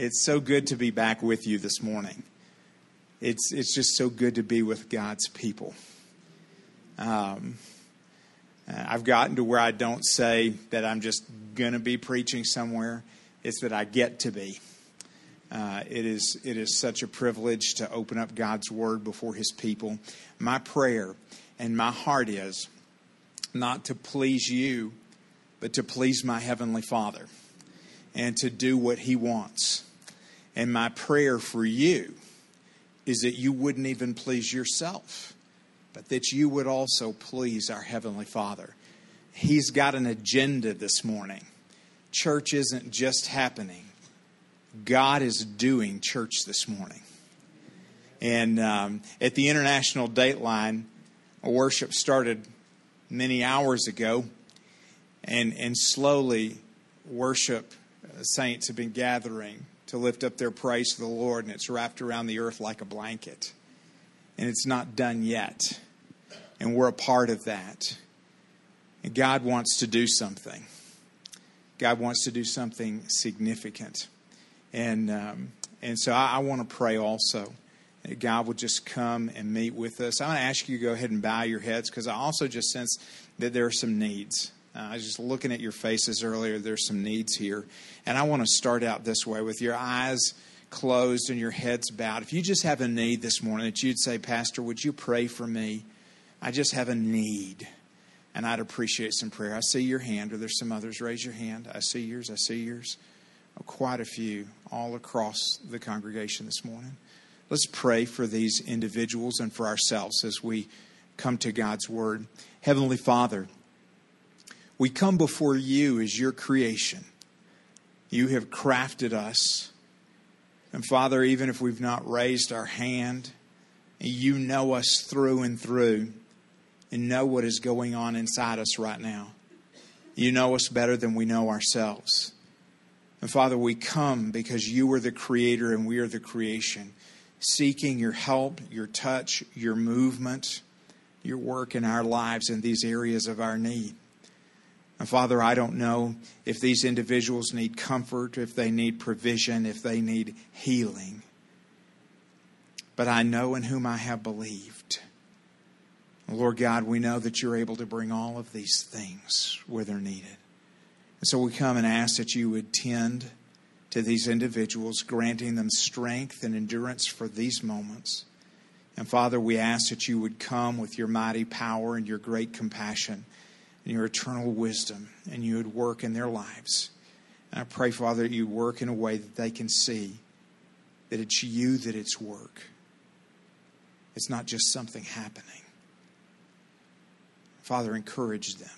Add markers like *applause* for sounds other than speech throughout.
It's so good to be back with you this morning. It's, it's just so good to be with God's people. Um, I've gotten to where I don't say that I'm just going to be preaching somewhere, it's that I get to be. Uh, it is it is such a privilege to open up God's word before His people. My prayer and my heart is not to please you, but to please my heavenly Father and to do what He wants. And my prayer for you is that you wouldn't even please yourself, but that you would also please our Heavenly Father. He's got an agenda this morning. Church isn't just happening, God is doing church this morning. And um, at the International Dateline, worship started many hours ago, and, and slowly worship uh, saints have been gathering to lift up their praise to the Lord, and it's wrapped around the earth like a blanket. And it's not done yet. And we're a part of that. And God wants to do something. God wants to do something significant. And, um, and so I, I want to pray also that God will just come and meet with us. I want to ask you to go ahead and bow your heads because I also just sense that there are some needs. Uh, I was just looking at your faces earlier. There's some needs here. And I want to start out this way with your eyes closed and your heads bowed. If you just have a need this morning that you'd say, Pastor, would you pray for me? I just have a need. And I'd appreciate some prayer. I see your hand. Are there some others? Raise your hand. I see yours. I see yours. Oh, quite a few all across the congregation this morning. Let's pray for these individuals and for ourselves as we come to God's Word. Heavenly Father, we come before you as your creation. You have crafted us. And Father, even if we've not raised our hand, you know us through and through and know what is going on inside us right now. You know us better than we know ourselves. And Father, we come because you are the creator and we are the creation, seeking your help, your touch, your movement, your work in our lives in these areas of our need. And Father, I don't know if these individuals need comfort, if they need provision, if they need healing. But I know in whom I have believed. Lord God, we know that you're able to bring all of these things where they're needed. And so we come and ask that you would tend to these individuals, granting them strength and endurance for these moments. And Father, we ask that you would come with your mighty power and your great compassion and your eternal wisdom, and you would work in their lives. And I pray, Father, that you work in a way that they can see that it's you that it's work. It's not just something happening. Father, encourage them.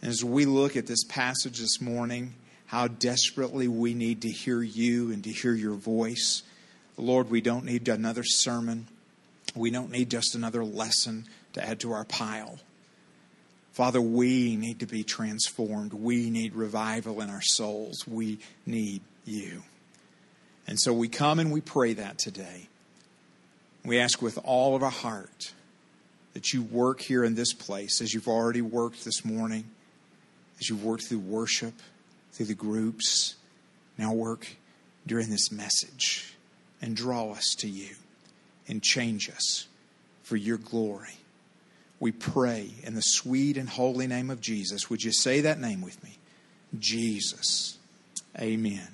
And as we look at this passage this morning, how desperately we need to hear you and to hear your voice. Lord, we don't need another sermon. We don't need just another lesson to add to our pile. Father, we need to be transformed. We need revival in our souls. We need you. And so we come and we pray that today. We ask with all of our heart that you work here in this place as you've already worked this morning, as you've worked through worship, through the groups. Now work during this message and draw us to you and change us for your glory we pray in the sweet and holy name of Jesus. Would you say that name with me? Jesus. Amen.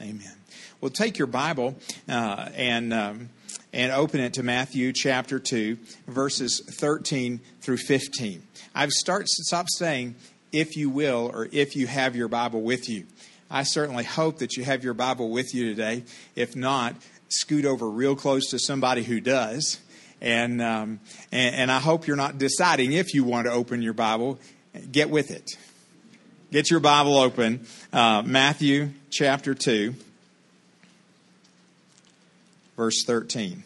Amen. Well, take your Bible uh, and um, and open it to Matthew chapter two, verses thirteen through fifteen. I've start stop saying if you will or if you have your Bible with you. I certainly hope that you have your Bible with you today. If not, scoot over real close to somebody who does and, um, and, and I hope you're not deciding if you want to open your Bible. Get with it. Get your Bible open. Uh, Matthew chapter 2, verse 13.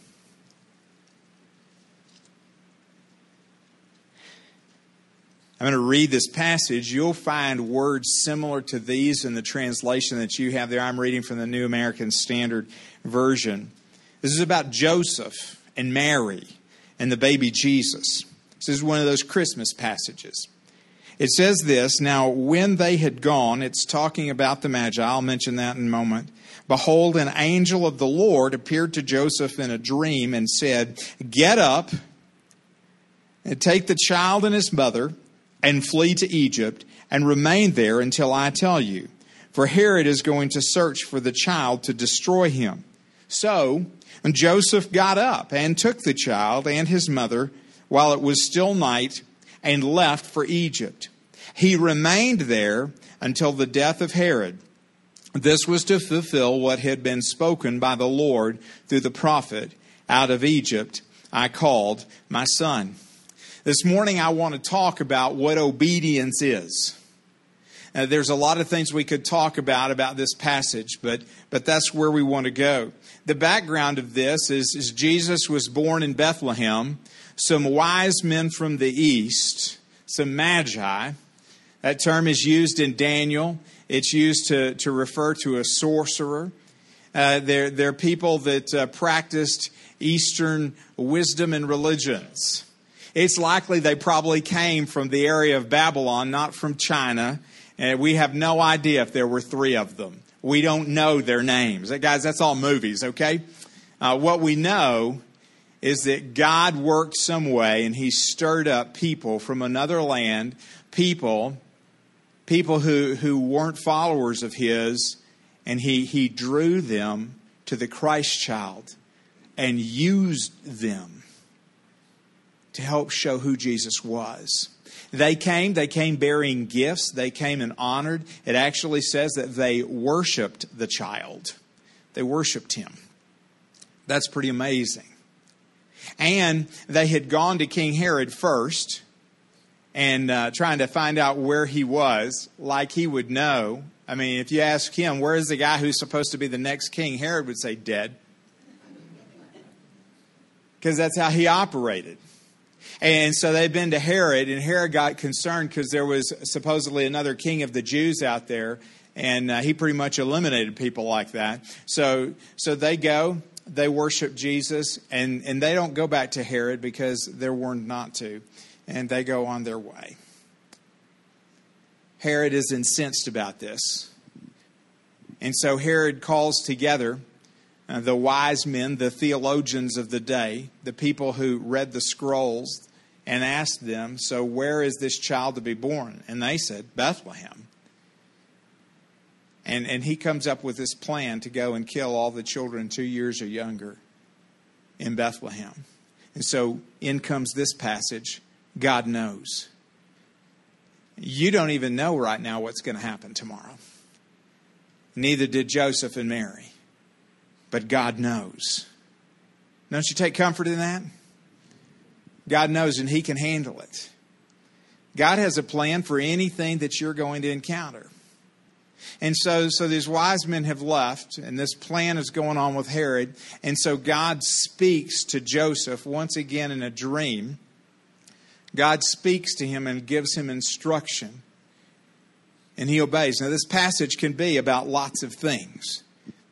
I'm going to read this passage. You'll find words similar to these in the translation that you have there. I'm reading from the New American Standard Version. This is about Joseph and Mary and the baby Jesus. This is one of those Christmas passages. It says this Now, when they had gone, it's talking about the Magi. I'll mention that in a moment. Behold, an angel of the Lord appeared to Joseph in a dream and said, Get up and take the child and his mother and flee to Egypt and remain there until I tell you. For Herod is going to search for the child to destroy him. So Joseph got up and took the child and his mother while it was still night and left for Egypt. He remained there until the death of Herod. This was to fulfill what had been spoken by the Lord through the prophet Out of Egypt I called my son. This morning I want to talk about what obedience is. Uh, there's a lot of things we could talk about about this passage, but, but that's where we want to go. The background of this is, is Jesus was born in Bethlehem. Some wise men from the east, some magi, that term is used in Daniel. It's used to, to refer to a sorcerer. Uh, they're, they're people that uh, practiced Eastern wisdom and religions. It's likely they probably came from the area of Babylon, not from China. And we have no idea if there were three of them. We don't know their names. Guys, that's all movies, okay? Uh, what we know is that God worked some way and He stirred up people from another land, people, people who, who weren't followers of His, and He, he drew them to the Christ child and used them to help show who Jesus was. They came, they came bearing gifts, they came and honored. It actually says that they worshiped the child, they worshiped him. That's pretty amazing. And they had gone to King Herod first and uh, trying to find out where he was, like he would know. I mean, if you ask him, where is the guy who's supposed to be the next king? Herod would say, dead. Because that's how he operated. And so they'd been to Herod, and Herod got concerned because there was supposedly another king of the Jews out there, and uh, he pretty much eliminated people like that. So, so they go, they worship Jesus, and, and they don't go back to Herod because they're warned not to, and they go on their way. Herod is incensed about this. And so Herod calls together uh, the wise men, the theologians of the day, the people who read the scrolls, and asked them, So where is this child to be born? And they said, Bethlehem. And, and he comes up with this plan to go and kill all the children two years or younger in Bethlehem. And so in comes this passage God knows. You don't even know right now what's going to happen tomorrow. Neither did Joseph and Mary but God knows. Don't you take comfort in that? God knows and He can handle it. God has a plan for anything that you're going to encounter. And so, so these wise men have left, and this plan is going on with Herod. And so God speaks to Joseph once again in a dream. God speaks to him and gives him instruction, and he obeys. Now, this passage can be about lots of things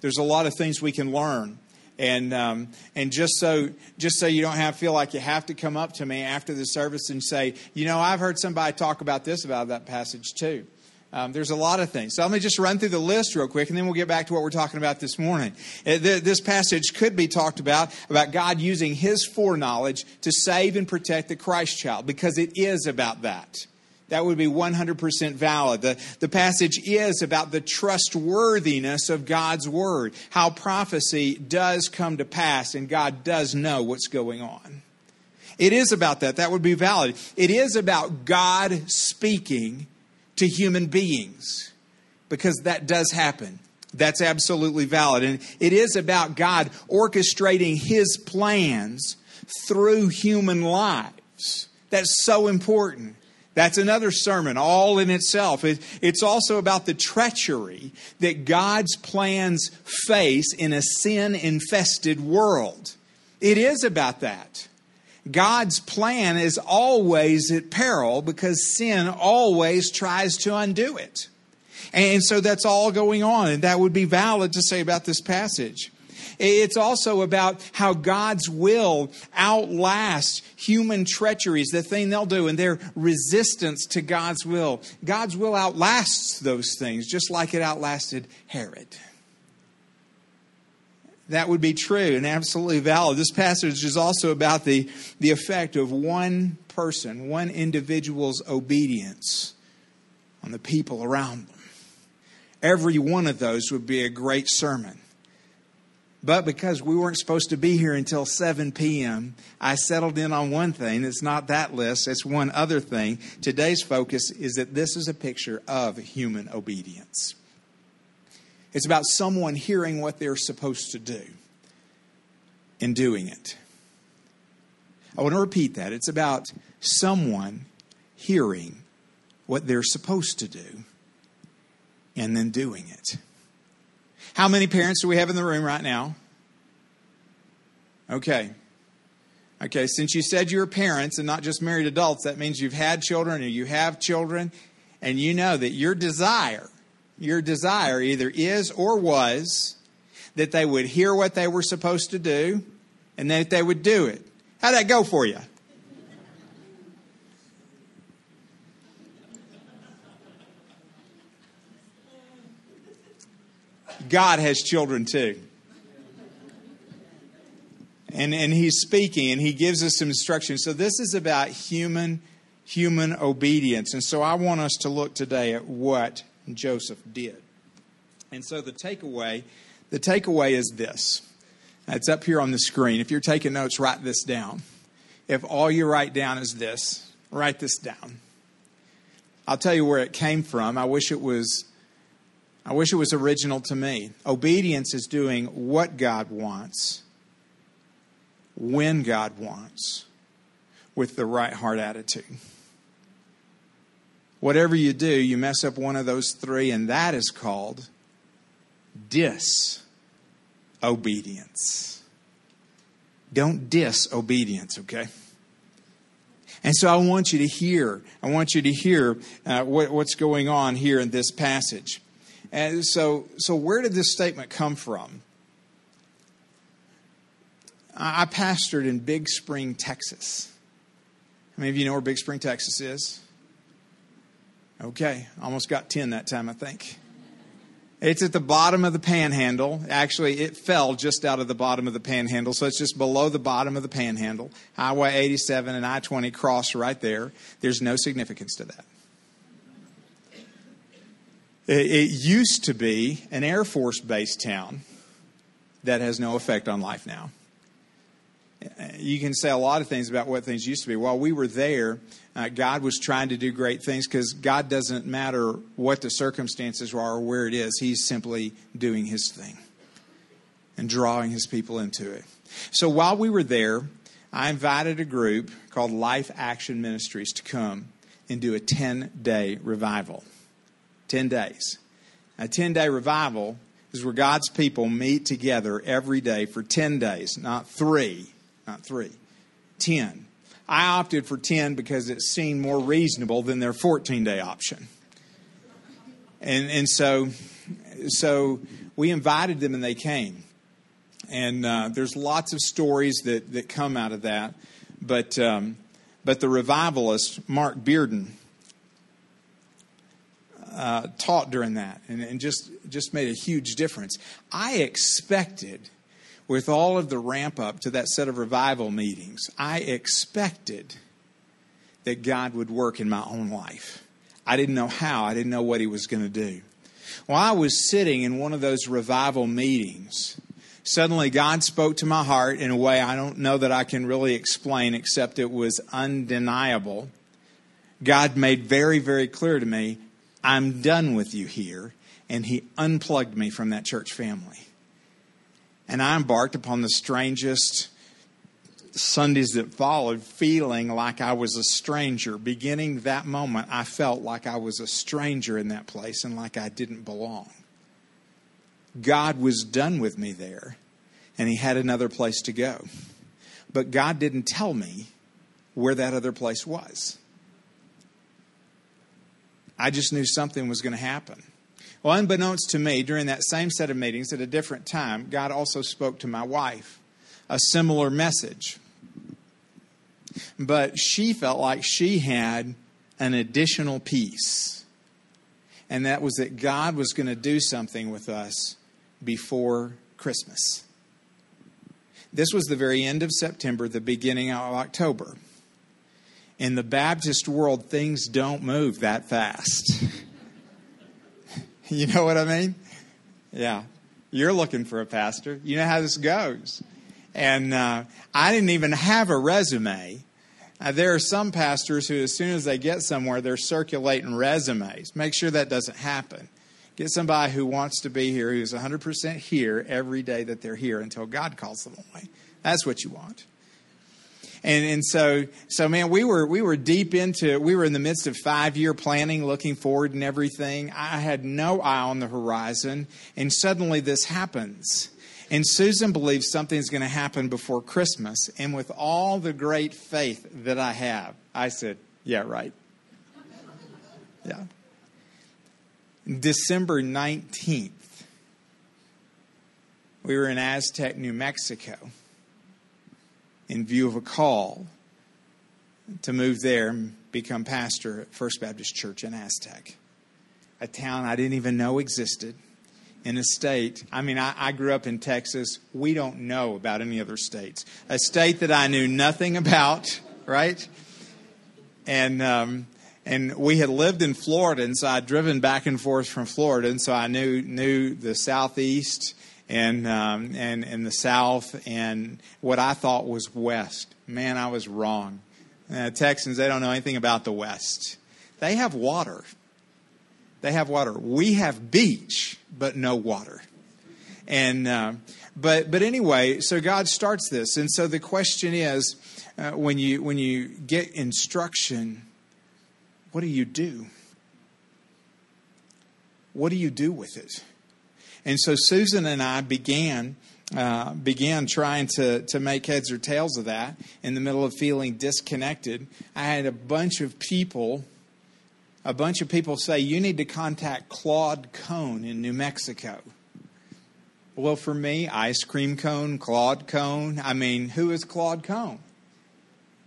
there's a lot of things we can learn. And um, and just so just so you don't have feel like you have to come up to me after the service and say, you know, I've heard somebody talk about this about that passage too. Um, there's a lot of things. So let me just run through the list real quick, and then we'll get back to what we're talking about this morning. Uh, this passage could be talked about about God using His foreknowledge to save and protect the Christ child, because it is about that that would be 100% valid. The, the passage is about the trustworthiness of God's word, how prophecy does come to pass and God does know what's going on. It is about that. That would be valid. It is about God speaking to human beings because that does happen. That's absolutely valid. And it is about God orchestrating his plans through human lives. That's so important. That's another sermon all in itself. it's also about the treachery that God's plans face in a sin infested world. It is about that. God's plan is always at peril because sin always tries to undo it. And so that's all going on, and that would be valid to say about this passage. It's also about how God's will outlasts human treacheries, the thing they'll do, and their resistance to God's will. God's will outlasts those things, just like it outlasted Herod. That would be true and absolutely valid. This passage is also about the, the effect of one person, one individual's obedience on the people around them. Every one of those would be a great sermon. But because we weren't supposed to be here until 7 p.m., I settled in on one thing. It's not that list, it's one other thing. Today's focus is that this is a picture of human obedience. It's about someone hearing what they're supposed to do and doing it. I want to repeat that. It's about someone hearing what they're supposed to do and then doing it. How many parents do we have in the room right now? Okay. Okay, since you said you're parents and not just married adults, that means you've had children or you have children, and you know that your desire, your desire either is or was that they would hear what they were supposed to do and that they would do it. How'd that go for you? God has children too. And, and he's speaking and he gives us some instructions. So this is about human human obedience. And so I want us to look today at what Joseph did. And so the takeaway, the takeaway is this. It's up here on the screen. If you're taking notes, write this down. If all you write down is this, write this down. I'll tell you where it came from. I wish it was I wish it was original to me. Obedience is doing what God wants, when God wants, with the right heart attitude. Whatever you do, you mess up one of those three, and that is called disobedience. Don't disobedience, okay? And so I want you to hear, I want you to hear uh, what, what's going on here in this passage. And so, so where did this statement come from? I pastored in Big Spring, Texas. How many of you know where Big Spring, Texas is? Okay, almost got 10 that time, I think. It's at the bottom of the panhandle. Actually, it fell just out of the bottom of the panhandle, so it's just below the bottom of the panhandle. Highway 87 and I 20 cross right there. There's no significance to that. It used to be an Air Force base town that has no effect on life now. You can say a lot of things about what things used to be. While we were there, uh, God was trying to do great things because God doesn't matter what the circumstances are or where it is, He's simply doing His thing and drawing His people into it. So while we were there, I invited a group called Life Action Ministries to come and do a 10 day revival. 10 days. A 10 day revival is where God's people meet together every day for 10 days, not three, not three, 10. I opted for 10 because it seemed more reasonable than their 14 day option. And, and so, so we invited them and they came. And uh, there's lots of stories that, that come out of that. But, um, but the revivalist, Mark Bearden, uh, taught during that and, and just, just made a huge difference. I expected, with all of the ramp up to that set of revival meetings, I expected that God would work in my own life. I didn't know how, I didn't know what He was going to do. While I was sitting in one of those revival meetings, suddenly God spoke to my heart in a way I don't know that I can really explain, except it was undeniable. God made very, very clear to me I'm done with you here. And he unplugged me from that church family. And I embarked upon the strangest Sundays that followed, feeling like I was a stranger. Beginning that moment, I felt like I was a stranger in that place and like I didn't belong. God was done with me there, and He had another place to go. But God didn't tell me where that other place was. I just knew something was going to happen. Well, unbeknownst to me, during that same set of meetings at a different time, God also spoke to my wife a similar message. But she felt like she had an additional piece, and that was that God was going to do something with us before Christmas. This was the very end of September, the beginning of October. In the Baptist world, things don't move that fast. *laughs* you know what I mean? Yeah. You're looking for a pastor. You know how this goes. And uh, I didn't even have a resume. Uh, there are some pastors who, as soon as they get somewhere, they're circulating resumes. Make sure that doesn't happen. Get somebody who wants to be here, who's 100% here every day that they're here until God calls them away. That's what you want. And and so so man, we were we were deep into we were in the midst of five year planning, looking forward and everything. I had no eye on the horizon, and suddenly this happens. And Susan believes something's going to happen before Christmas. And with all the great faith that I have, I said, Yeah, right. Yeah. December 19th, we were in Aztec, New Mexico, in view of a call to move there and become pastor at First Baptist Church in Aztec, a town I didn't even know existed in a state. I mean, I, I, grew up in Texas. We don't know about any other states. A state that I knew nothing about, *laughs* right? And um, and we had lived in Florida, and so I'd driven back and forth from Florida, and so I knew knew the southeast and um, and and the south and what I thought was west. Man, I was wrong. Uh, Texans, they don't know anything about the west. They have water. They have water. We have beach, but no water. And uh, but but anyway, so God starts this, and so the question is, uh, when you when you get instruction, what do you do? What do you do with it? And so Susan and I began uh, began trying to, to make heads or tails of that in the middle of feeling disconnected. I had a bunch of people a bunch of people say, You need to contact Claude Cone in New Mexico. Well, for me, ice cream cone, Claude Cone. I mean, who is Claude Cone?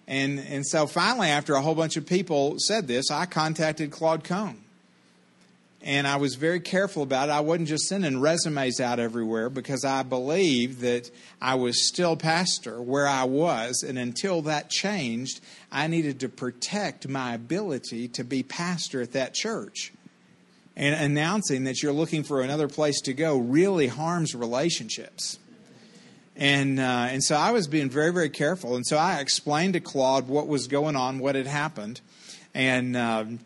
And, and so finally, after a whole bunch of people said this, I contacted Claude Cone and I was very careful about it. I wasn't just sending resumes out everywhere because I believed that I was still pastor where I was, and until that changed, I needed to protect my ability to be pastor at that church. And announcing that you're looking for another place to go really harms relationships. And uh, and so I was being very very careful, and so I explained to Claude what was going on, what had happened, and. Um,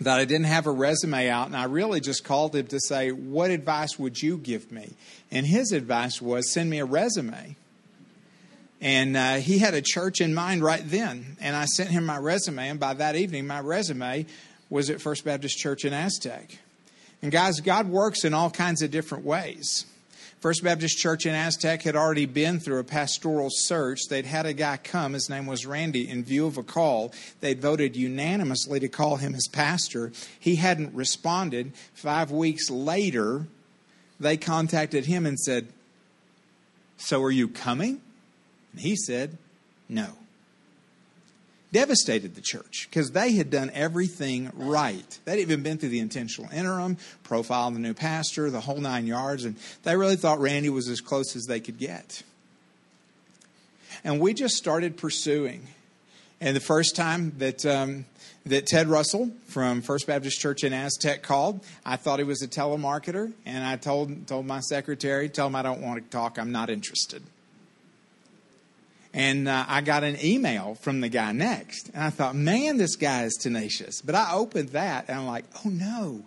that I didn't have a resume out, and I really just called him to say, What advice would you give me? And his advice was, Send me a resume. And uh, he had a church in mind right then. And I sent him my resume, and by that evening, my resume was at First Baptist Church in Aztec. And guys, God works in all kinds of different ways. First Baptist Church in Aztec had already been through a pastoral search. They'd had a guy come, his name was Randy, in view of a call. They'd voted unanimously to call him as pastor. He hadn't responded. Five weeks later, they contacted him and said, So are you coming? And he said, No devastated the church because they had done everything right. They'd even been through the intentional interim, profile the new pastor, the whole nine yards, and they really thought Randy was as close as they could get. And we just started pursuing. And the first time that um, that Ted Russell from First Baptist Church in Aztec called, I thought he was a telemarketer, and I told told my secretary, "Tell him I don't want to talk. I'm not interested." And uh, I got an email from the guy next. And I thought, man, this guy is tenacious. But I opened that and I'm like, oh no,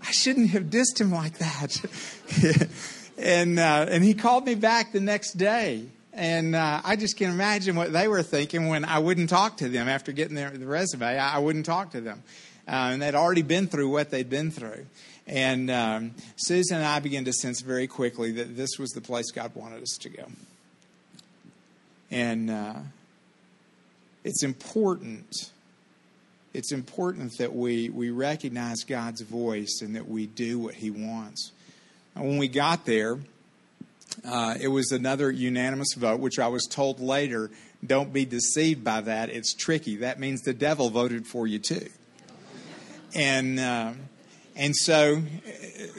I shouldn't have dissed him like that. *laughs* and, uh, and he called me back the next day. And uh, I just can't imagine what they were thinking when I wouldn't talk to them after getting their, the resume. I, I wouldn't talk to them. Uh, and they'd already been through what they'd been through. And um, Susan and I began to sense very quickly that this was the place God wanted us to go. And uh, it's important it's important that we, we recognize God's voice and that we do what He wants. And when we got there, uh, it was another unanimous vote, which I was told later don't be deceived by that. It's tricky. That means the devil voted for you too. And. Uh, and so,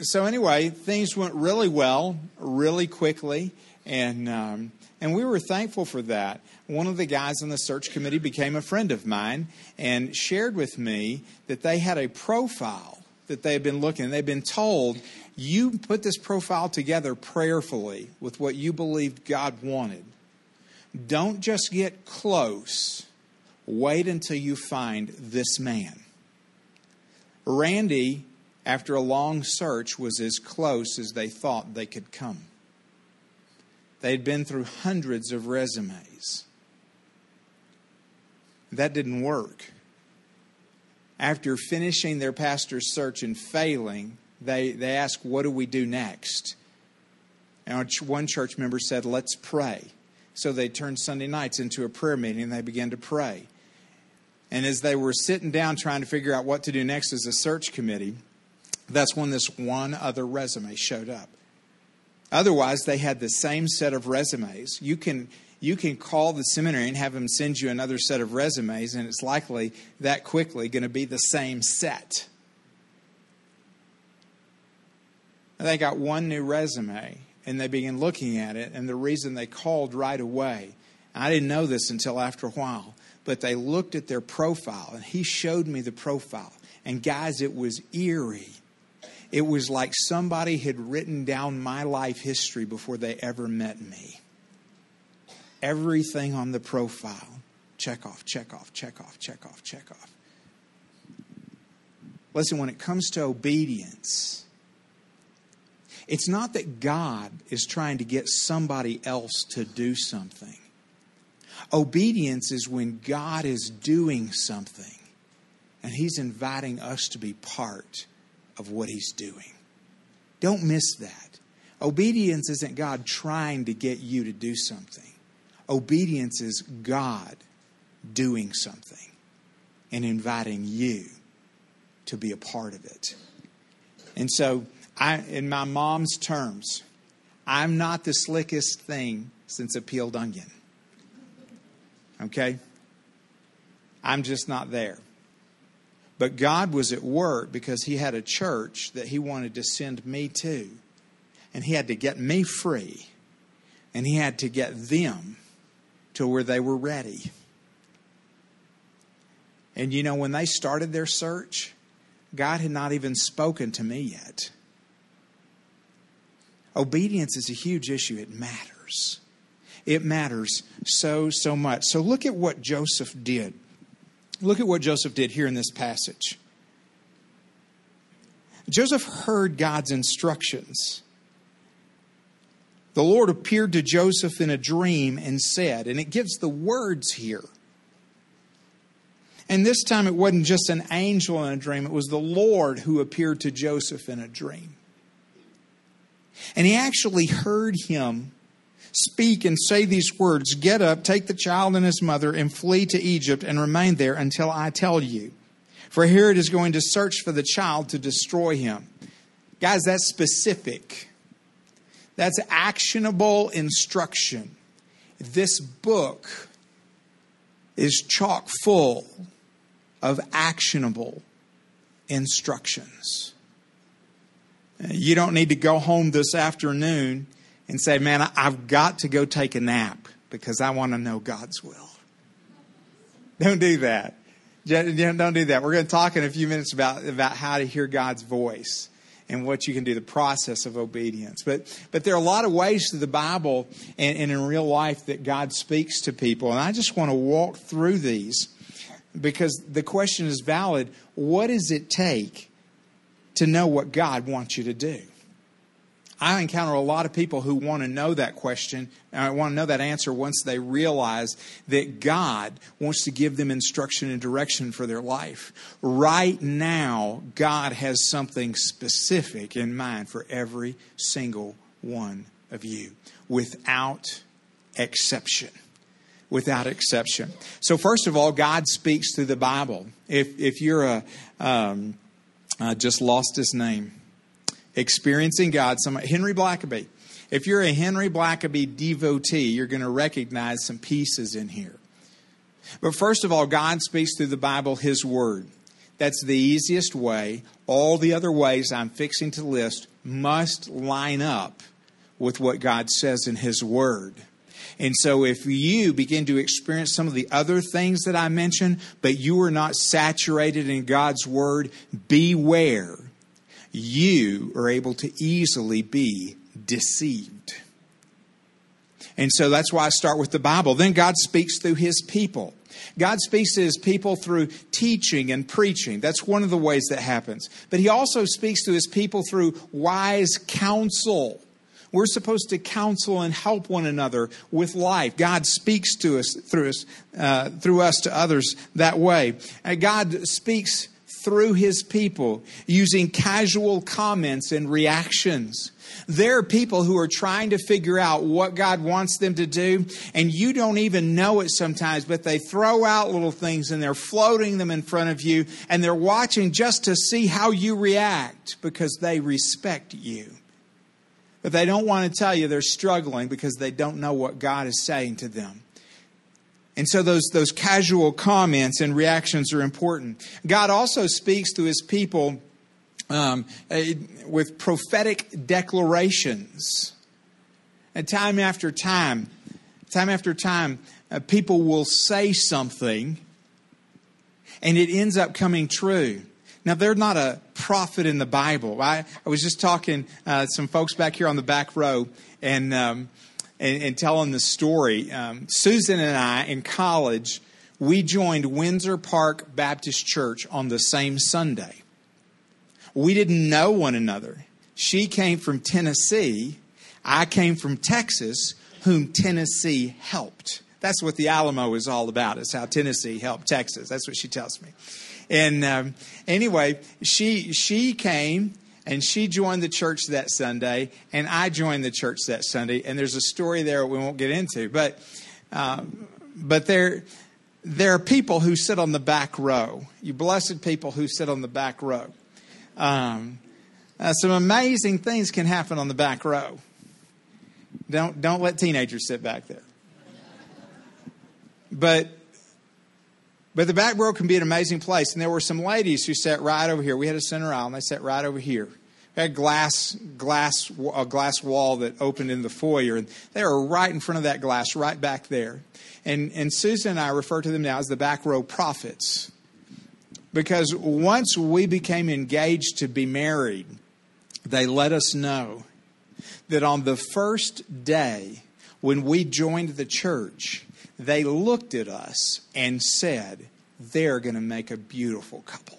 so anyway, things went really well, really quickly, and um, and we were thankful for that. One of the guys on the search committee became a friend of mine and shared with me that they had a profile that they had been looking. They'd been told, you put this profile together prayerfully with what you believed God wanted. Don't just get close. Wait until you find this man. Randy after a long search, was as close as they thought they could come. They had been through hundreds of resumes. That didn't work. After finishing their pastor's search and failing, they, they asked, What do we do next? And one church member said, Let's pray. So they turned Sunday nights into a prayer meeting and they began to pray. And as they were sitting down trying to figure out what to do next as a search committee, that's when this one other resume showed up. Otherwise, they had the same set of resumes. You can you can call the seminary and have them send you another set of resumes, and it's likely that quickly going to be the same set. And they got one new resume, and they began looking at it, and the reason they called right away, I didn't know this until after a while, but they looked at their profile, and he showed me the profile. And guys, it was eerie it was like somebody had written down my life history before they ever met me. Everything on the profile check off, check off, check off, check off, check off. Listen, when it comes to obedience, it's not that God is trying to get somebody else to do something. Obedience is when God is doing something and He's inviting us to be part of what he's doing. Don't miss that. Obedience isn't God trying to get you to do something, obedience is God doing something and inviting you to be a part of it. And so, I, in my mom's terms, I'm not the slickest thing since a peeled onion. Okay? I'm just not there. But God was at work because He had a church that He wanted to send me to. And He had to get me free. And He had to get them to where they were ready. And you know, when they started their search, God had not even spoken to me yet. Obedience is a huge issue. It matters. It matters so, so much. So look at what Joseph did. Look at what Joseph did here in this passage. Joseph heard God's instructions. The Lord appeared to Joseph in a dream and said, and it gives the words here. And this time it wasn't just an angel in a dream, it was the Lord who appeared to Joseph in a dream. And he actually heard him speak and say these words Get up, take the child and his mother, and flee to Egypt, and remain there until I tell you. For Herod is going to search for the child to destroy him. Guys, that's specific. That's actionable instruction. This book is chock full of actionable instructions. You don't need to go home this afternoon and say, Man, I've got to go take a nap because I want to know God's will. Don't do that. Don't do that. We're going to talk in a few minutes about, about how to hear God's voice and what you can do, the process of obedience. But, but there are a lot of ways through the Bible and, and in real life that God speaks to people. And I just want to walk through these because the question is valid. What does it take to know what God wants you to do? I encounter a lot of people who want to know that question, and I want to know that answer once they realize that God wants to give them instruction and direction for their life. Right now, God has something specific in mind for every single one of you, without exception. without exception. So, first of all, God speaks through the Bible. If, if you're a, um, I just lost his name, experiencing God, some, Henry Blackaby. If you're a Henry Blackaby devotee, you're going to recognize some pieces in here. But first of all, God speaks through the Bible, His Word. That's the easiest way. All the other ways I'm fixing to list must line up with what God says in His Word. And so, if you begin to experience some of the other things that I mentioned, but you are not saturated in God's Word, beware. You are able to easily be deceived. And so that's why I start with the Bible. Then God speaks through His people. God speaks to his people through teaching and preaching. That's one of the ways that happens. But he also speaks to his people through wise counsel. We're supposed to counsel and help one another with life. God speaks to us through us, uh, through us to others that way. And God speaks through his people using casual comments and reactions. There are people who are trying to figure out what God wants them to do, and you don't even know it sometimes, but they throw out little things and they're floating them in front of you, and they're watching just to see how you react because they respect you. But they don't want to tell you they're struggling because they don't know what God is saying to them. And so those, those casual comments and reactions are important. God also speaks to his people um, with prophetic declarations. And time after time, time after time, uh, people will say something and it ends up coming true. Now, they're not a prophet in the Bible. I, I was just talking uh, some folks back here on the back row and, um, and, and, telling the story. Um, Susan and I, in college, we joined Windsor Park Baptist Church on the same Sunday. We didn't know one another. She came from Tennessee. I came from Texas, whom Tennessee helped. That's what the Alamo is all about. It's how Tennessee helped Texas. That's what she tells me. And um, anyway, she she came and she joined the church that Sunday, and I joined the church that Sunday. And there's a story there we won't get into, but um, but there there are people who sit on the back row. You blessed people who sit on the back row. Um, uh, some amazing things can happen on the back row. Don't don't let teenagers sit back there. But but the back row can be an amazing place. And there were some ladies who sat right over here. We had a center aisle, and they sat right over here. We had glass glass a glass wall that opened in the foyer, and they were right in front of that glass, right back there. And and Susan and I refer to them now as the back row prophets. Because once we became engaged to be married, they let us know that on the first day when we joined the church, they looked at us and said, They're going to make a beautiful couple.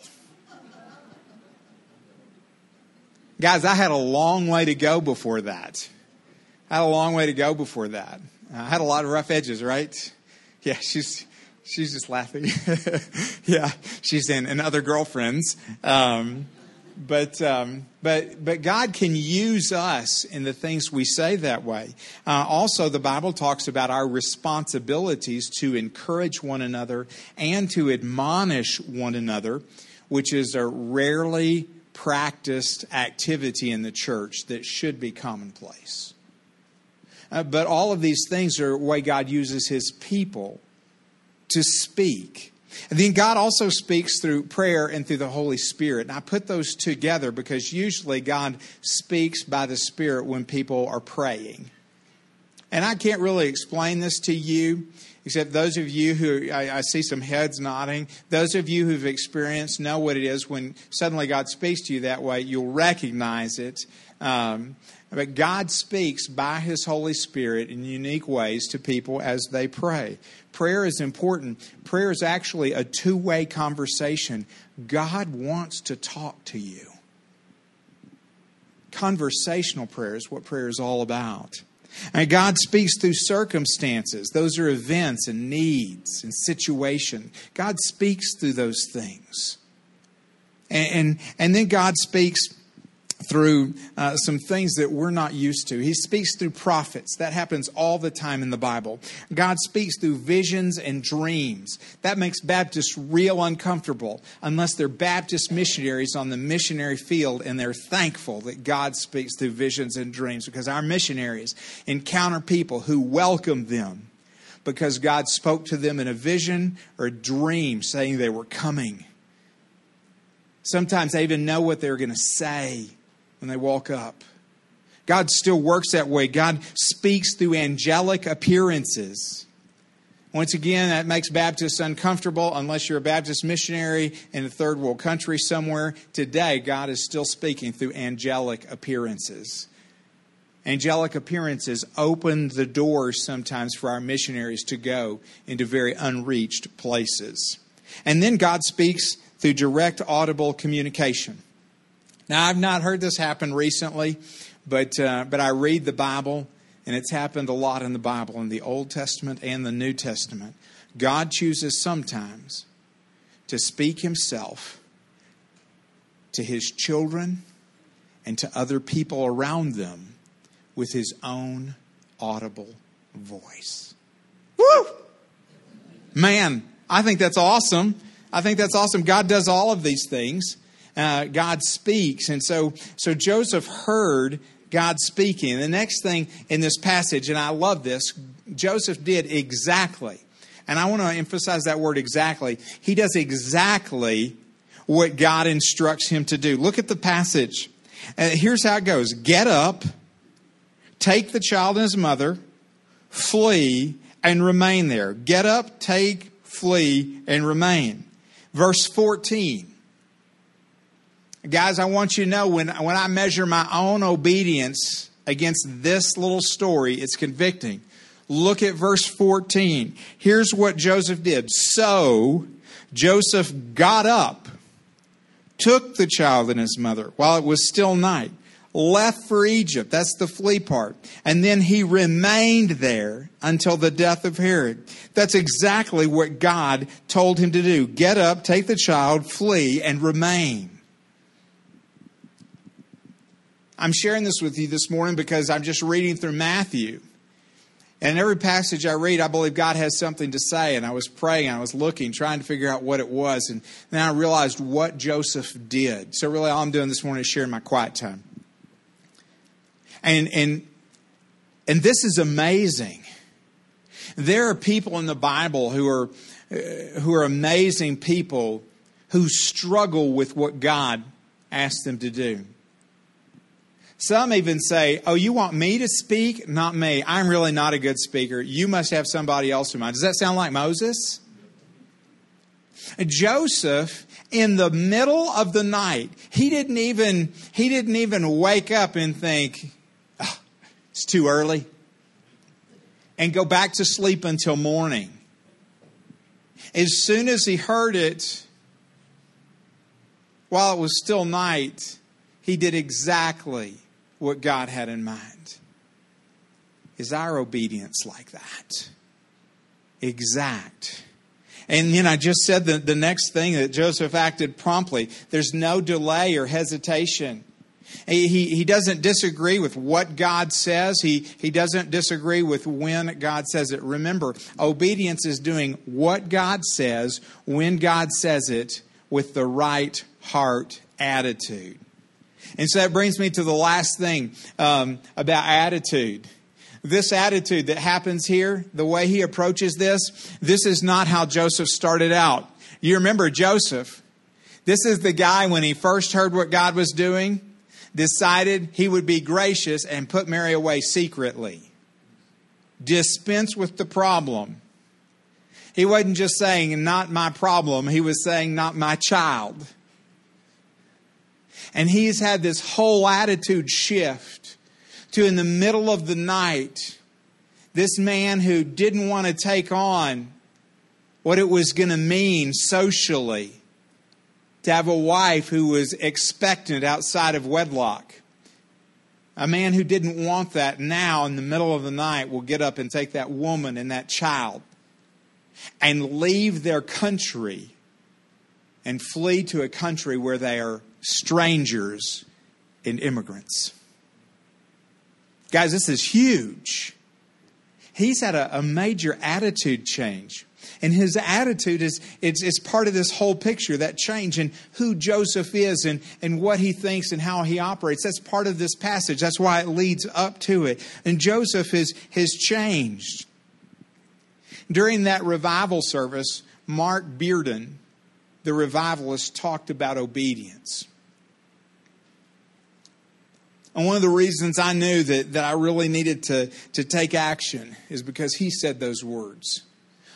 Guys, I had a long way to go before that. I had a long way to go before that. I had a lot of rough edges, right? Yeah, she's she's just laughing. *laughs* yeah, she's in and other girlfriends. Um, but um, but but God can use us in the things we say that way. Uh, also, the Bible talks about our responsibilities to encourage one another and to admonish one another, which is a rarely practiced activity in the church that should be commonplace. Uh, but all of these things are the way God uses His people to speak. And then God also speaks through prayer and through the Holy Spirit. And I put those together because usually God speaks by the Spirit when people are praying. And I can't really explain this to you, except those of you who I, I, see some heads nodding. Those of you who've experienced know what it is when suddenly God speaks to you that way. You'll recognize it. Um, but God speaks by His Holy Spirit in unique ways to people as they pray. Prayer is important. Prayer is actually a two way conversation. God wants to talk to you. Conversational prayer is what prayer is all about. And God speaks through circumstances. Those are events and needs and situation. God speaks through those things. And, and, and then God speaks through uh, some things that we're not used to. He speaks through prophets. That happens all the time in the Bible. God speaks through visions and dreams. That makes Baptists real uncomfortable unless they're Baptist missionaries on the missionary field and they're thankful that God speaks through visions and dreams because our missionaries encounter people who welcome them because God spoke to them in a vision or a dream saying they were coming. Sometimes they even know what they're going to say when they walk up. God still works that way. God speaks through angelic appearances. Once again, that makes Baptists uncomfortable unless you're a Baptist missionary in a third world country somewhere. Today, God is still speaking through angelic appearances. Angelic appearances open the doors sometimes for our missionaries to go into very unreached places. And then God speaks through direct audible communication. Now, I've not heard this happen recently, but, uh, but I read the Bible, and it's happened a lot in the Bible, in the Old Testament and the New Testament. God chooses sometimes to speak Himself to His children and to other people around them with His own audible voice. Woo! Man, I think that's awesome. I think that's awesome. God does all of these things. Uh, God speaks. And so, so Joseph heard God speaking. The next thing in this passage, and I love this, Joseph did exactly. And I want to emphasize that word exactly. He does exactly what God instructs him to do. Look at the passage. Uh, here's how it goes Get up, take the child and his mother, flee, and remain there. Get up, take, flee, and remain. Verse 14. Guys, I want you to know when, when I measure my own obedience against this little story, it's convicting. Look at verse 14. Here's what Joseph did. So Joseph got up, took the child and his mother while it was still night, left for Egypt. That's the flee part. And then he remained there until the death of Herod. That's exactly what God told him to do. Get up, take the child, flee, and remain. I'm sharing this with you this morning because I'm just reading through Matthew. And in every passage I read, I believe God has something to say. And I was praying, I was looking, trying to figure out what it was. And then I realized what Joseph did. So, really, all I'm doing this morning is sharing my quiet time. And, and, and this is amazing. There are people in the Bible who are, uh, who are amazing people who struggle with what God asked them to do. Some even say, Oh, you want me to speak? Not me. I'm really not a good speaker. You must have somebody else in mind. Does that sound like Moses? Joseph, in the middle of the night, he didn't even, he didn't even wake up and think, oh, it's too early, and go back to sleep until morning. As soon as he heard it, while it was still night, he did exactly what God had in mind. Is our obedience like that? Exact. And then I just said the, the next thing that Joseph acted promptly. There's no delay or hesitation. He, he, doesn't disagree with what God says. He, he doesn't disagree with when God says it. Remember, obedience is doing what God says when God says it with the right heart attitude. And so that brings me to the last thing um, about attitude. This attitude that happens here, the way he approaches this, this is not how Joseph started out. You remember Joseph. This is the guy when he first heard what God was doing, decided he would be gracious and put Mary away secretly. Dispense with the problem. He wasn't just saying, not my problem, he was saying, not my child. And he's had this whole attitude shift to in the middle of the night, this man who didn't want to take on what it was going to mean socially to have a wife who was expectant outside of wedlock. A man who didn't want that now in the middle of the night will get up and take that woman and that child and leave their country and flee to a country where they are strangers and immigrants. Guys, this is huge. He's had a, a major attitude change. And his attitude is it's, it's part of this whole picture, that change in who Joseph is and, and what he thinks and how he operates. That's part of this passage. That's why it leads up to it. And Joseph is, has changed. During that revival service, Mark Bearden, the revivalist, talked about obedience. And one of the reasons I knew that, that I really needed to, to take action is because he said those words.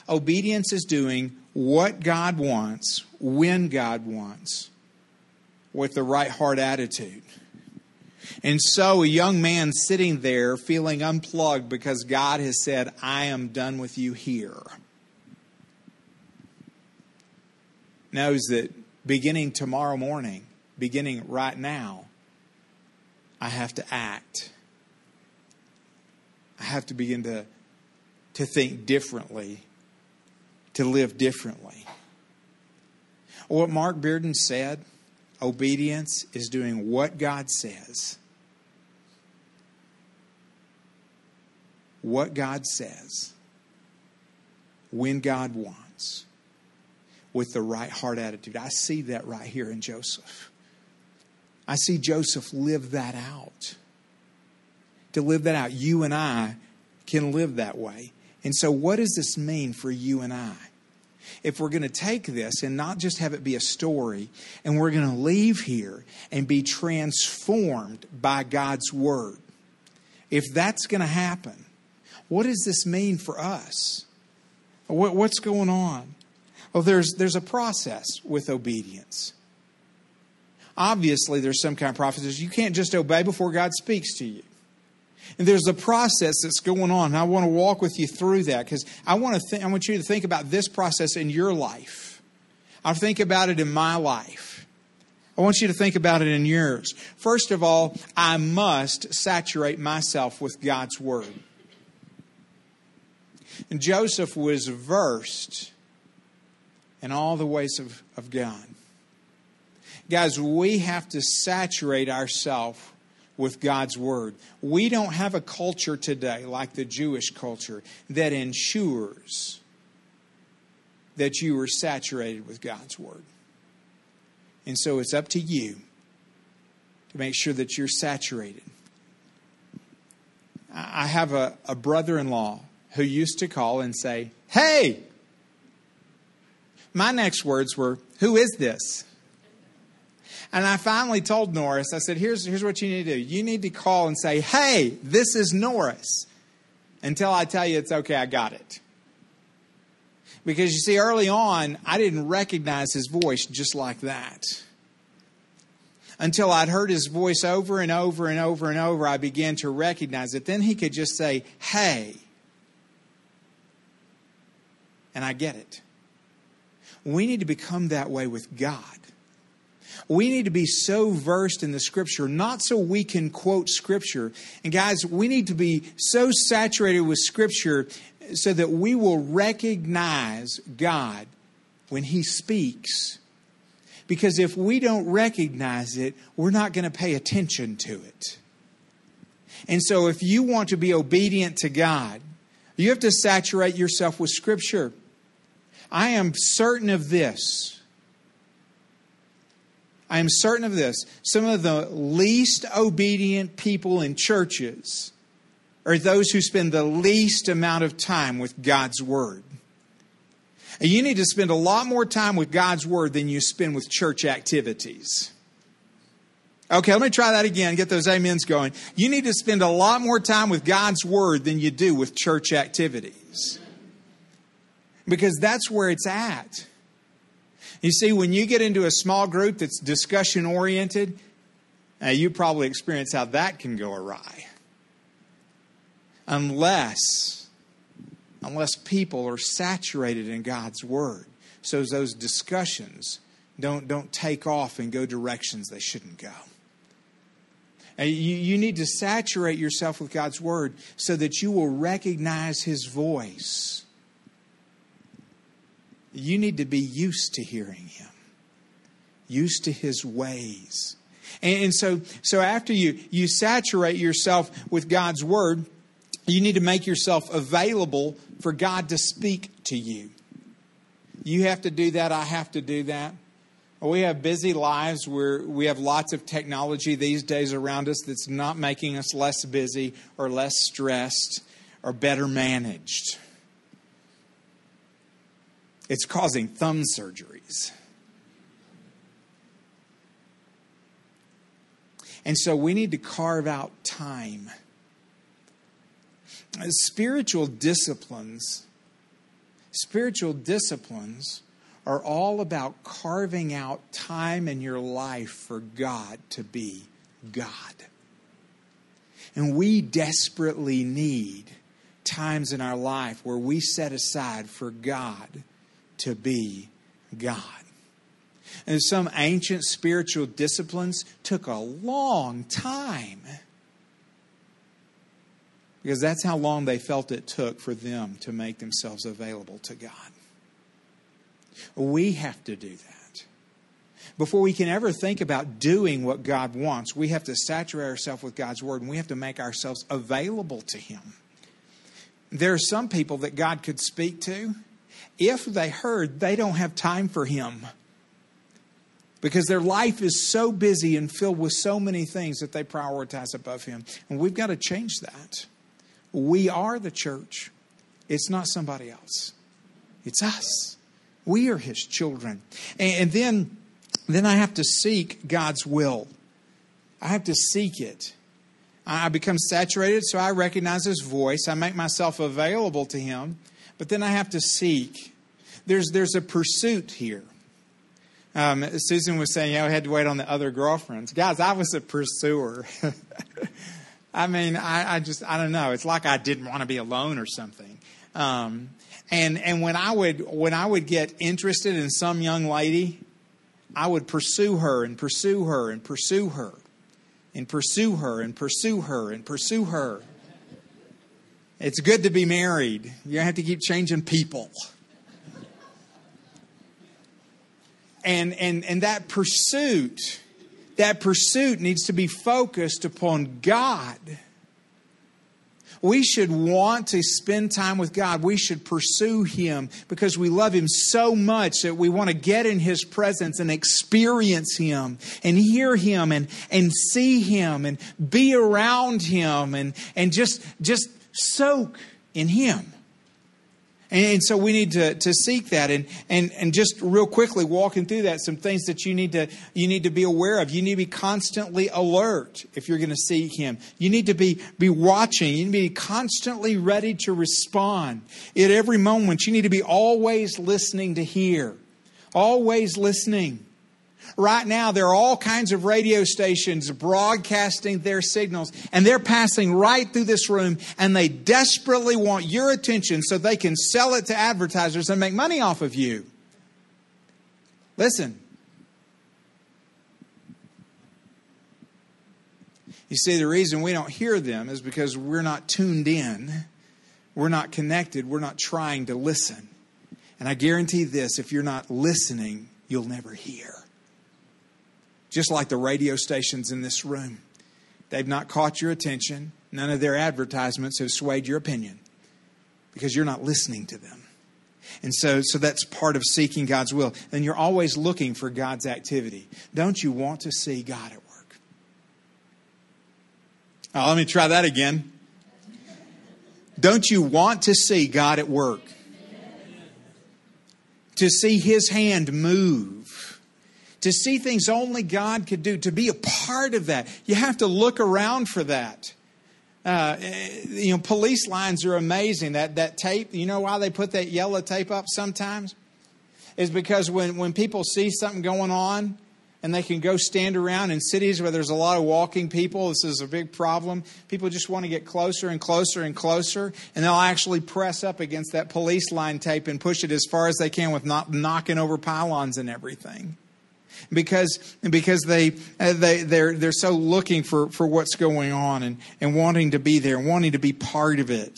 Obedience is doing what God wants, when God wants, with the right heart attitude. And so, a young man sitting there feeling unplugged because God has said, I am done with you here, knows that beginning tomorrow morning, beginning right now, I have to act. I have to begin to, to think differently, to live differently. What Mark Bearden said obedience is doing what God says. What God says, when God wants, with the right heart attitude. I see that right here in Joseph. I see Joseph live that out. To live that out, you and I can live that way. And so, what does this mean for you and I? If we're going to take this and not just have it be a story, and we're going to leave here and be transformed by God's word, if that's going to happen, what does this mean for us? What's going on? Well, there's, there's a process with obedience obviously there's some kind of prophecy. You can't just obey before God speaks to you. And there's a process that's going on. And I want to walk with you through that because I want to th- I want you to think about this process in your life. I think about it in my life. I want you to think about it in yours. First of all, I must saturate myself with God's word. And Joseph was versed in all the ways of, of God. Guys, we have to saturate ourselves with God's Word. We don't have a culture today like the Jewish culture that ensures that you are saturated with God's Word. And so it's up to you to make sure that you're saturated. I have a, a brother in law who used to call and say, Hey! My next words were, Who is this? And I finally told Norris, I said, here's, here's what you need to do. You need to call and say, hey, this is Norris, until I tell you it's okay, I got it. Because you see, early on, I didn't recognize his voice just like that. Until I'd heard his voice over and over and over and over, I began to recognize it. Then he could just say, hey. And I get it. We need to become that way with God. We need to be so versed in the scripture, not so we can quote scripture. And guys, we need to be so saturated with scripture so that we will recognize God when He speaks. Because if we don't recognize it, we're not going to pay attention to it. And so, if you want to be obedient to God, you have to saturate yourself with Scripture. I am certain of this I am certain of this. Some of the least obedient people in churches are those who spend the least amount of time with God's Word. And you need to spend a lot more time with God's Word than you spend with church activities. Okay, let me try that again, get those amens going. You need to spend a lot more time with God's Word than you do with church activities. Because that's where it's at. You see, when you get into a small group that's discussion oriented, uh, you probably experience how that can go awry. Unless, unless people are saturated in God's Word. So those discussions don't, don't take off and go directions they shouldn't go. And you, you need to saturate yourself with God's Word so that you will recognize His voice you need to be used to hearing him, used to his ways. And, so, so after you, you saturate yourself with God's word, you need to make yourself available for God to speak to you. You have to do that. I have to do that. We have busy lives where we have lots of technology these days around us that's not making us less busy or less stressed or better managed. It's causing thumb surgeries. And so we need to carve out time. Spiritual disciplines, spiritual disciplines are all about carving out time in your life for God to be God. And we desperately need times in our life where we set aside for God to be God. And some ancient spiritual disciplines took a long time because that's how long they felt it took for them to make themselves available to God. We have to do that. Before we can ever think about doing what God wants, we have to saturate ourselves with God's Word and we have to make ourselves available to Him. There are some people that God could speak to. If they heard, they don't have time for Him because their life is so busy and filled with so many things that they prioritize above Him. And we've got to change that. We are the church, it's not somebody else, it's us. We are his children. And then, then I have to seek God's will. I have to seek it. I become saturated, so I recognize his voice. I make myself available to him, but then I have to seek. There's, there's a pursuit here. Um, Susan was saying, yeah, I had to wait on the other girlfriends. Guys, I was a pursuer. *laughs* I mean, I, I, just, I don't know. It's like I didn't want to be alone or something. Um, and and when I would when I would get interested in some young lady, I would pursue her and pursue her and pursue her and pursue her and pursue her and pursue her. It's good to be married. You have to keep changing people. And and and that pursuit, that pursuit needs to be focused upon God we should want to spend time with God. We should pursue Him because we love Him so much that we want to get in His presence and experience Him and hear Him and, and see Him and be around Him and, and just, just soak in Him. And so we need to, to seek that and, and, and just real quickly walking through that, some things that you need to you need to be aware of. You need to be constantly alert if you're going to seek him. You need to be, be watching. You need to be constantly ready to respond. At every moment, you need to be always listening to hear. Always listening. Right now, there are all kinds of radio stations broadcasting their signals, and they're passing right through this room, and they desperately want your attention so they can sell it to advertisers and make money off of you. Listen. You see, the reason we don't hear them is because we're not tuned in, we're not connected, we're not trying to listen. And I guarantee this if you're not listening, you'll never hear just like the radio stations in this room. They've not caught your attention. None of their advertisements have swayed your opinion because you're not listening to them. And so, so that's part of seeking God's will. And you're always looking for God's activity. Don't you want to see God at work? Oh, let me try that again. Don't you want to see God at work? To see His hand move to see things only God could do, to be a part of that. You have to look around for that. Uh, you know, police lines are amazing. That that tape, you know why they put that yellow tape up sometimes? Is because when, when people see something going on and they can go stand around in cities where there's a lot of walking people, this is a big problem. People just want to get closer and closer and closer, and they'll actually press up against that police line tape and push it as far as they can with not knocking over pylons and everything because because they uh, they they're they're so looking for for what's going on and and wanting to be there, wanting to be part of it.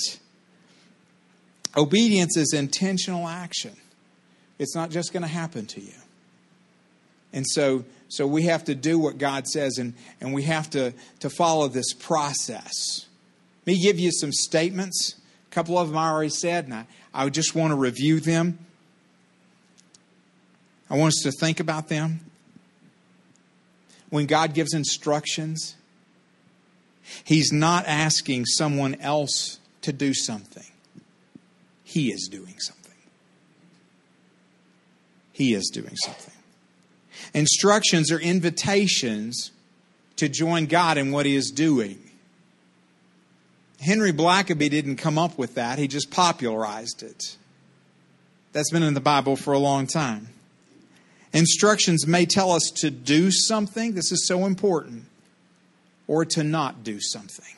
Obedience is intentional action. It's not just going to happen to you. And so so we have to do what God says and, and we have to, to follow this process. Let me give you some statements. A couple of them I already said, and I, I just want to review them. I want us to think about them. When God gives instructions, He's not asking someone else to do something, He is doing something. He is doing something. Instructions are invitations to join God in what He is doing. Henry Blackaby didn't come up with that, he just popularized it. That's been in the Bible for a long time. Instructions may tell us to do something, this is so important, or to not do something.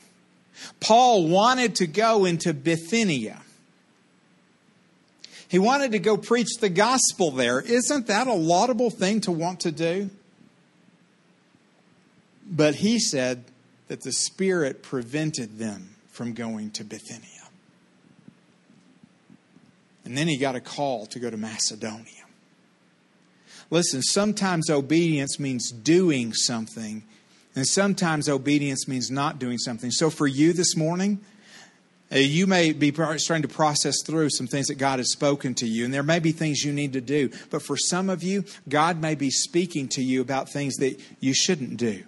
Paul wanted to go into Bithynia. He wanted to go preach the gospel there. Isn't that a laudable thing to want to do? But he said that the Spirit prevented them from going to Bithynia. And then he got a call to go to Macedonia. Listen, sometimes obedience means doing something, and sometimes obedience means not doing something. So for you this morning, uh, you may be starting to process through some things that God has spoken to you, and there may be things you need to do. But for some of you, God may be speaking to you about things that you shouldn't do.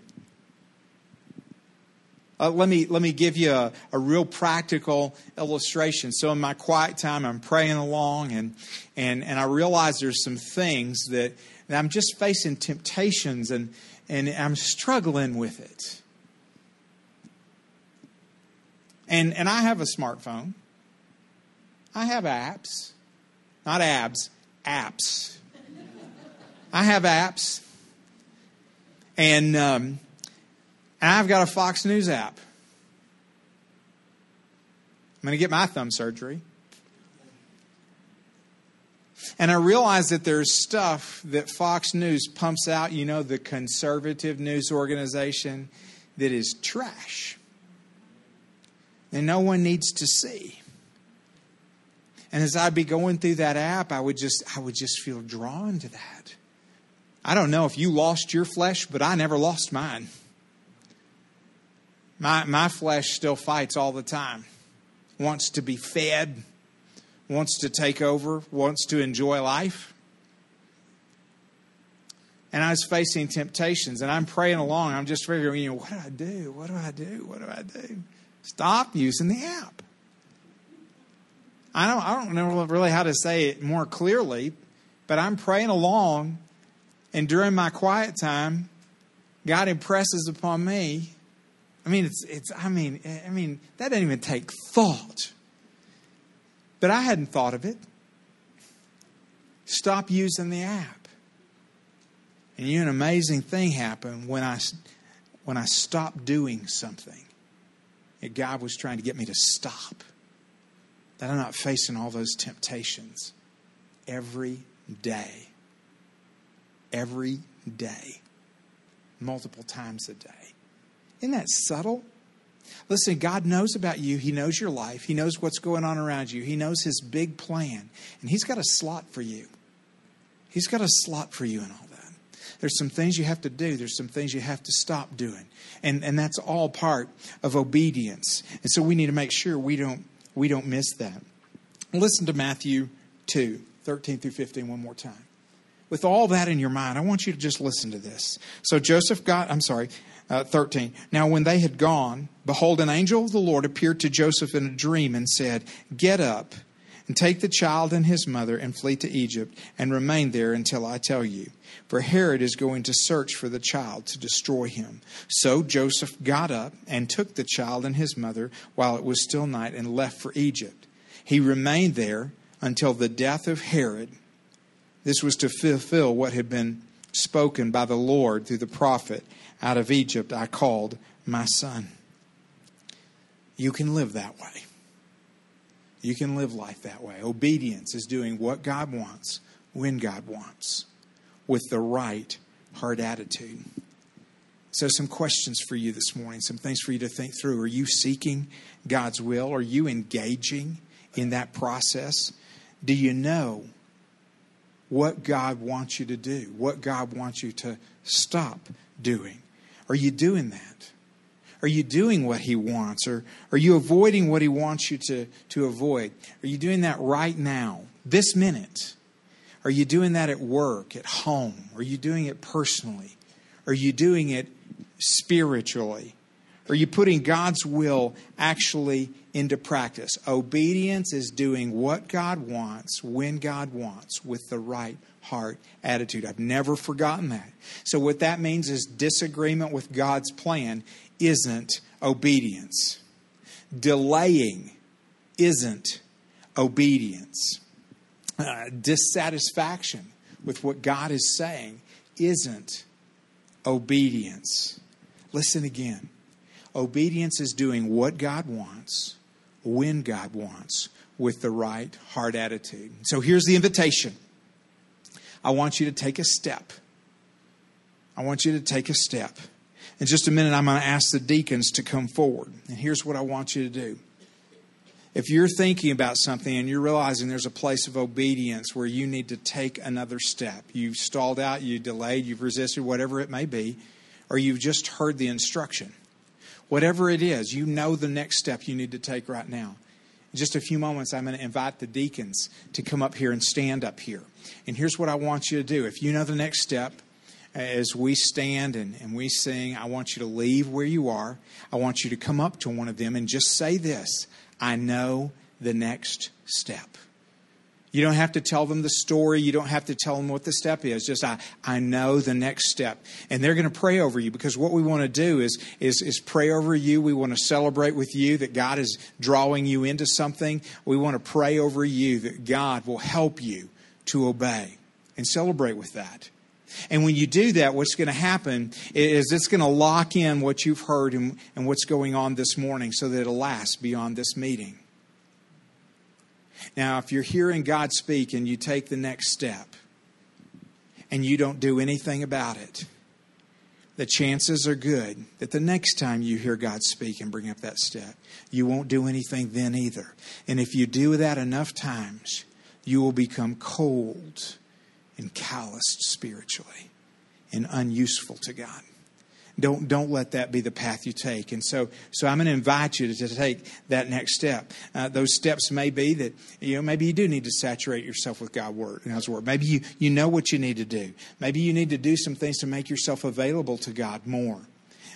Uh, let me let me give you a, a real practical illustration. So in my quiet time, I'm praying along, and and and I realize there's some things that, that I'm just facing temptations, and and I'm struggling with it. And, and I have a smartphone. I have apps. Not abs, apps. *laughs* I have apps. And, um, and I've got a Fox News app. I'm going to get my thumb surgery. And I realize that there's stuff that Fox News pumps out, you know, the conservative news organization, that is trash and no one needs to see. And as I'd be going through that app, I would just I would just feel drawn to that. I don't know if you lost your flesh, but I never lost mine. My my flesh still fights all the time. Wants to be fed, wants to take over, wants to enjoy life. And I was facing temptations and I'm praying along. I'm just figuring, you know, what do I do? What do I do? What do I do? Stop using the app. I don't, I don't know really how to say it more clearly, but I'm praying along, and during my quiet time, God impresses upon me. I mean, it's, it's, I mean, I mean, that didn't even take thought. But I hadn't thought of it. Stop using the app. And you know, an amazing thing happened when I, when I stopped doing something God was trying to get me to stop. That I'm not facing all those temptations every day. Every day. Multiple times a day. Isn't that subtle? Listen, God knows about you. He knows your life. He knows what's going on around you. He knows His big plan. And He's got a slot for you. He's got a slot for you in all that. There's some things you have to do, there's some things you have to stop doing. And, and that's all part of obedience. And so we need to make sure we don't, we don't miss that. Listen to Matthew 2 13 through 15 one more time. With all that in your mind, I want you to just listen to this. So Joseph got, I'm sorry, uh, 13. Now, when they had gone, behold, an angel of the Lord appeared to Joseph in a dream and said, Get up and take the child and his mother and flee to Egypt and remain there until I tell you. For Herod is going to search for the child to destroy him. So Joseph got up and took the child and his mother while it was still night and left for Egypt. He remained there until the death of Herod. This was to fulfill what had been spoken by the Lord through the prophet Out of Egypt I called my son. You can live that way. You can live life that way. Obedience is doing what God wants when God wants with the right heart attitude. So, some questions for you this morning, some things for you to think through. Are you seeking God's will? Are you engaging in that process? Do you know what God wants you to do, what God wants you to stop doing. Are you doing that? Are you doing what He wants? Or are you avoiding what He wants you to, to avoid? Are you doing that right now, this minute? Are you doing that at work, at home? Are you doing it personally? Are you doing it spiritually? Are you putting God's will actually into practice? Obedience is doing what God wants, when God wants, with the right heart attitude. I've never forgotten that. So, what that means is disagreement with God's plan isn't obedience, delaying isn't obedience, uh, dissatisfaction with what God is saying isn't obedience. Listen again. Obedience is doing what God wants, when God wants, with the right heart attitude. So here's the invitation I want you to take a step. I want you to take a step. In just a minute, I'm going to ask the deacons to come forward. And here's what I want you to do. If you're thinking about something and you're realizing there's a place of obedience where you need to take another step, you've stalled out, you delayed, you've resisted, whatever it may be, or you've just heard the instruction, whatever it is, you know the next step you need to take right now. In just a few moments, I'm going to invite the deacons to come up here and stand up here. And here's what I want you to do. If you know the next step, uh, as we stand and, and we sing, I want you to leave where you are. I want you to come up to one of them and just say this I know the next step. You don't have to tell them the story. You don't have to tell them what the step is. Just, I, I know the next step. And they're going to pray over you because what we want to do is, is, is pray over you. We want to celebrate with you that God is drawing you into something. We want to pray over you that God will help you to obey and celebrate with that. And when you do that, what's going to happen is it's going to lock in what you've heard and, and what's going on this morning so that it'll last beyond this meeting. Now, if you're hearing God speak and you take the next step and you don't do anything about it, the chances are good that the next time you hear God speak and bring up that step, you won't do anything then either. And if you do that enough times, you will become cold and calloused spiritually and unuseful to God. Don't, don't let that be the path you take. And so, so I'm going to invite you to, to take that next step. Uh, those steps may be that, you know, maybe you do need to saturate yourself with God's word, God's word. Maybe you, you know what you need to do. Maybe you need to do some things to make yourself available to God more.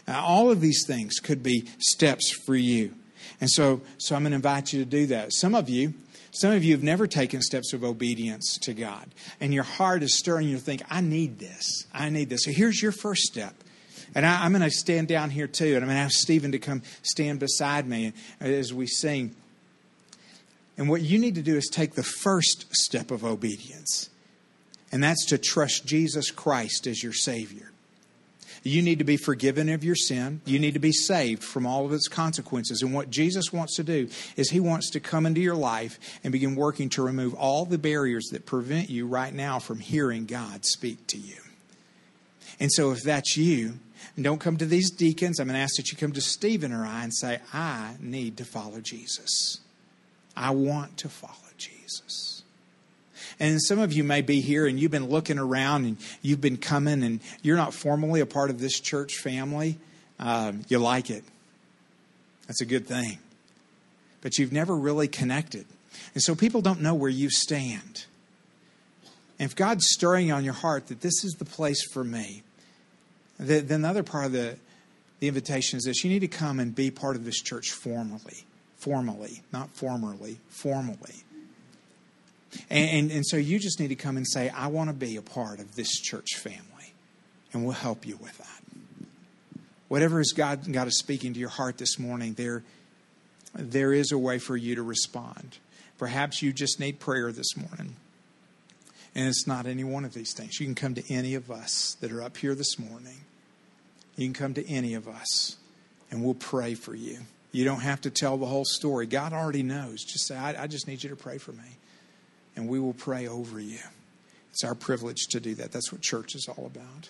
Uh, all of these things could be steps for you. And so, so I'm going to invite you to do that. Some of you, some of you have never taken steps of obedience to God, and your heart is stirring. You think, I need this. I need this. So here's your first step. And I, am going to stand down here too, and I'm going to ask Stephen to come stand beside me as we sing. And what you need to do is take the first step of obedience, and that's to trust Jesus Christ as your Savior. You need to be forgiven of your sin. You need to be saved from all of its consequences. And what Jesus wants to do is He wants to come into your life and begin working to remove all the barriers that prevent you right now from hearing God speak to you. And so, if that's you, don't come to these deacons. I'm going to ask that you come to Stephen or I and say, I need to follow Jesus. I want to follow Jesus. And some of you may be here and you've been looking around and you've been coming and you're not formally a part of this church family. Um, you like it. That's a good thing. But you've never really connected. And so people don't know where you stand. And if God's stirring on your heart that this is the place for me, then the other part of the, the invitation is this you need to come and be part of this church formally. Formally, not formerly, formally. And, and, and, so you just need to come and say, I want to be a part of this church family. And we'll help you with that. Whatever is God, God is speaking to your heart this morning, there, there is a way for you to respond. Perhaps you just need prayer this morning. And it's not any one of these things. You can come to any of us that are up here this morning. You can come to any of us, and we'll pray for you. You don't have to tell the whole story. God already knows. Just say, I, I just need you to pray for me and we will pray over you. It's our privilege to do that. That's what church is all about.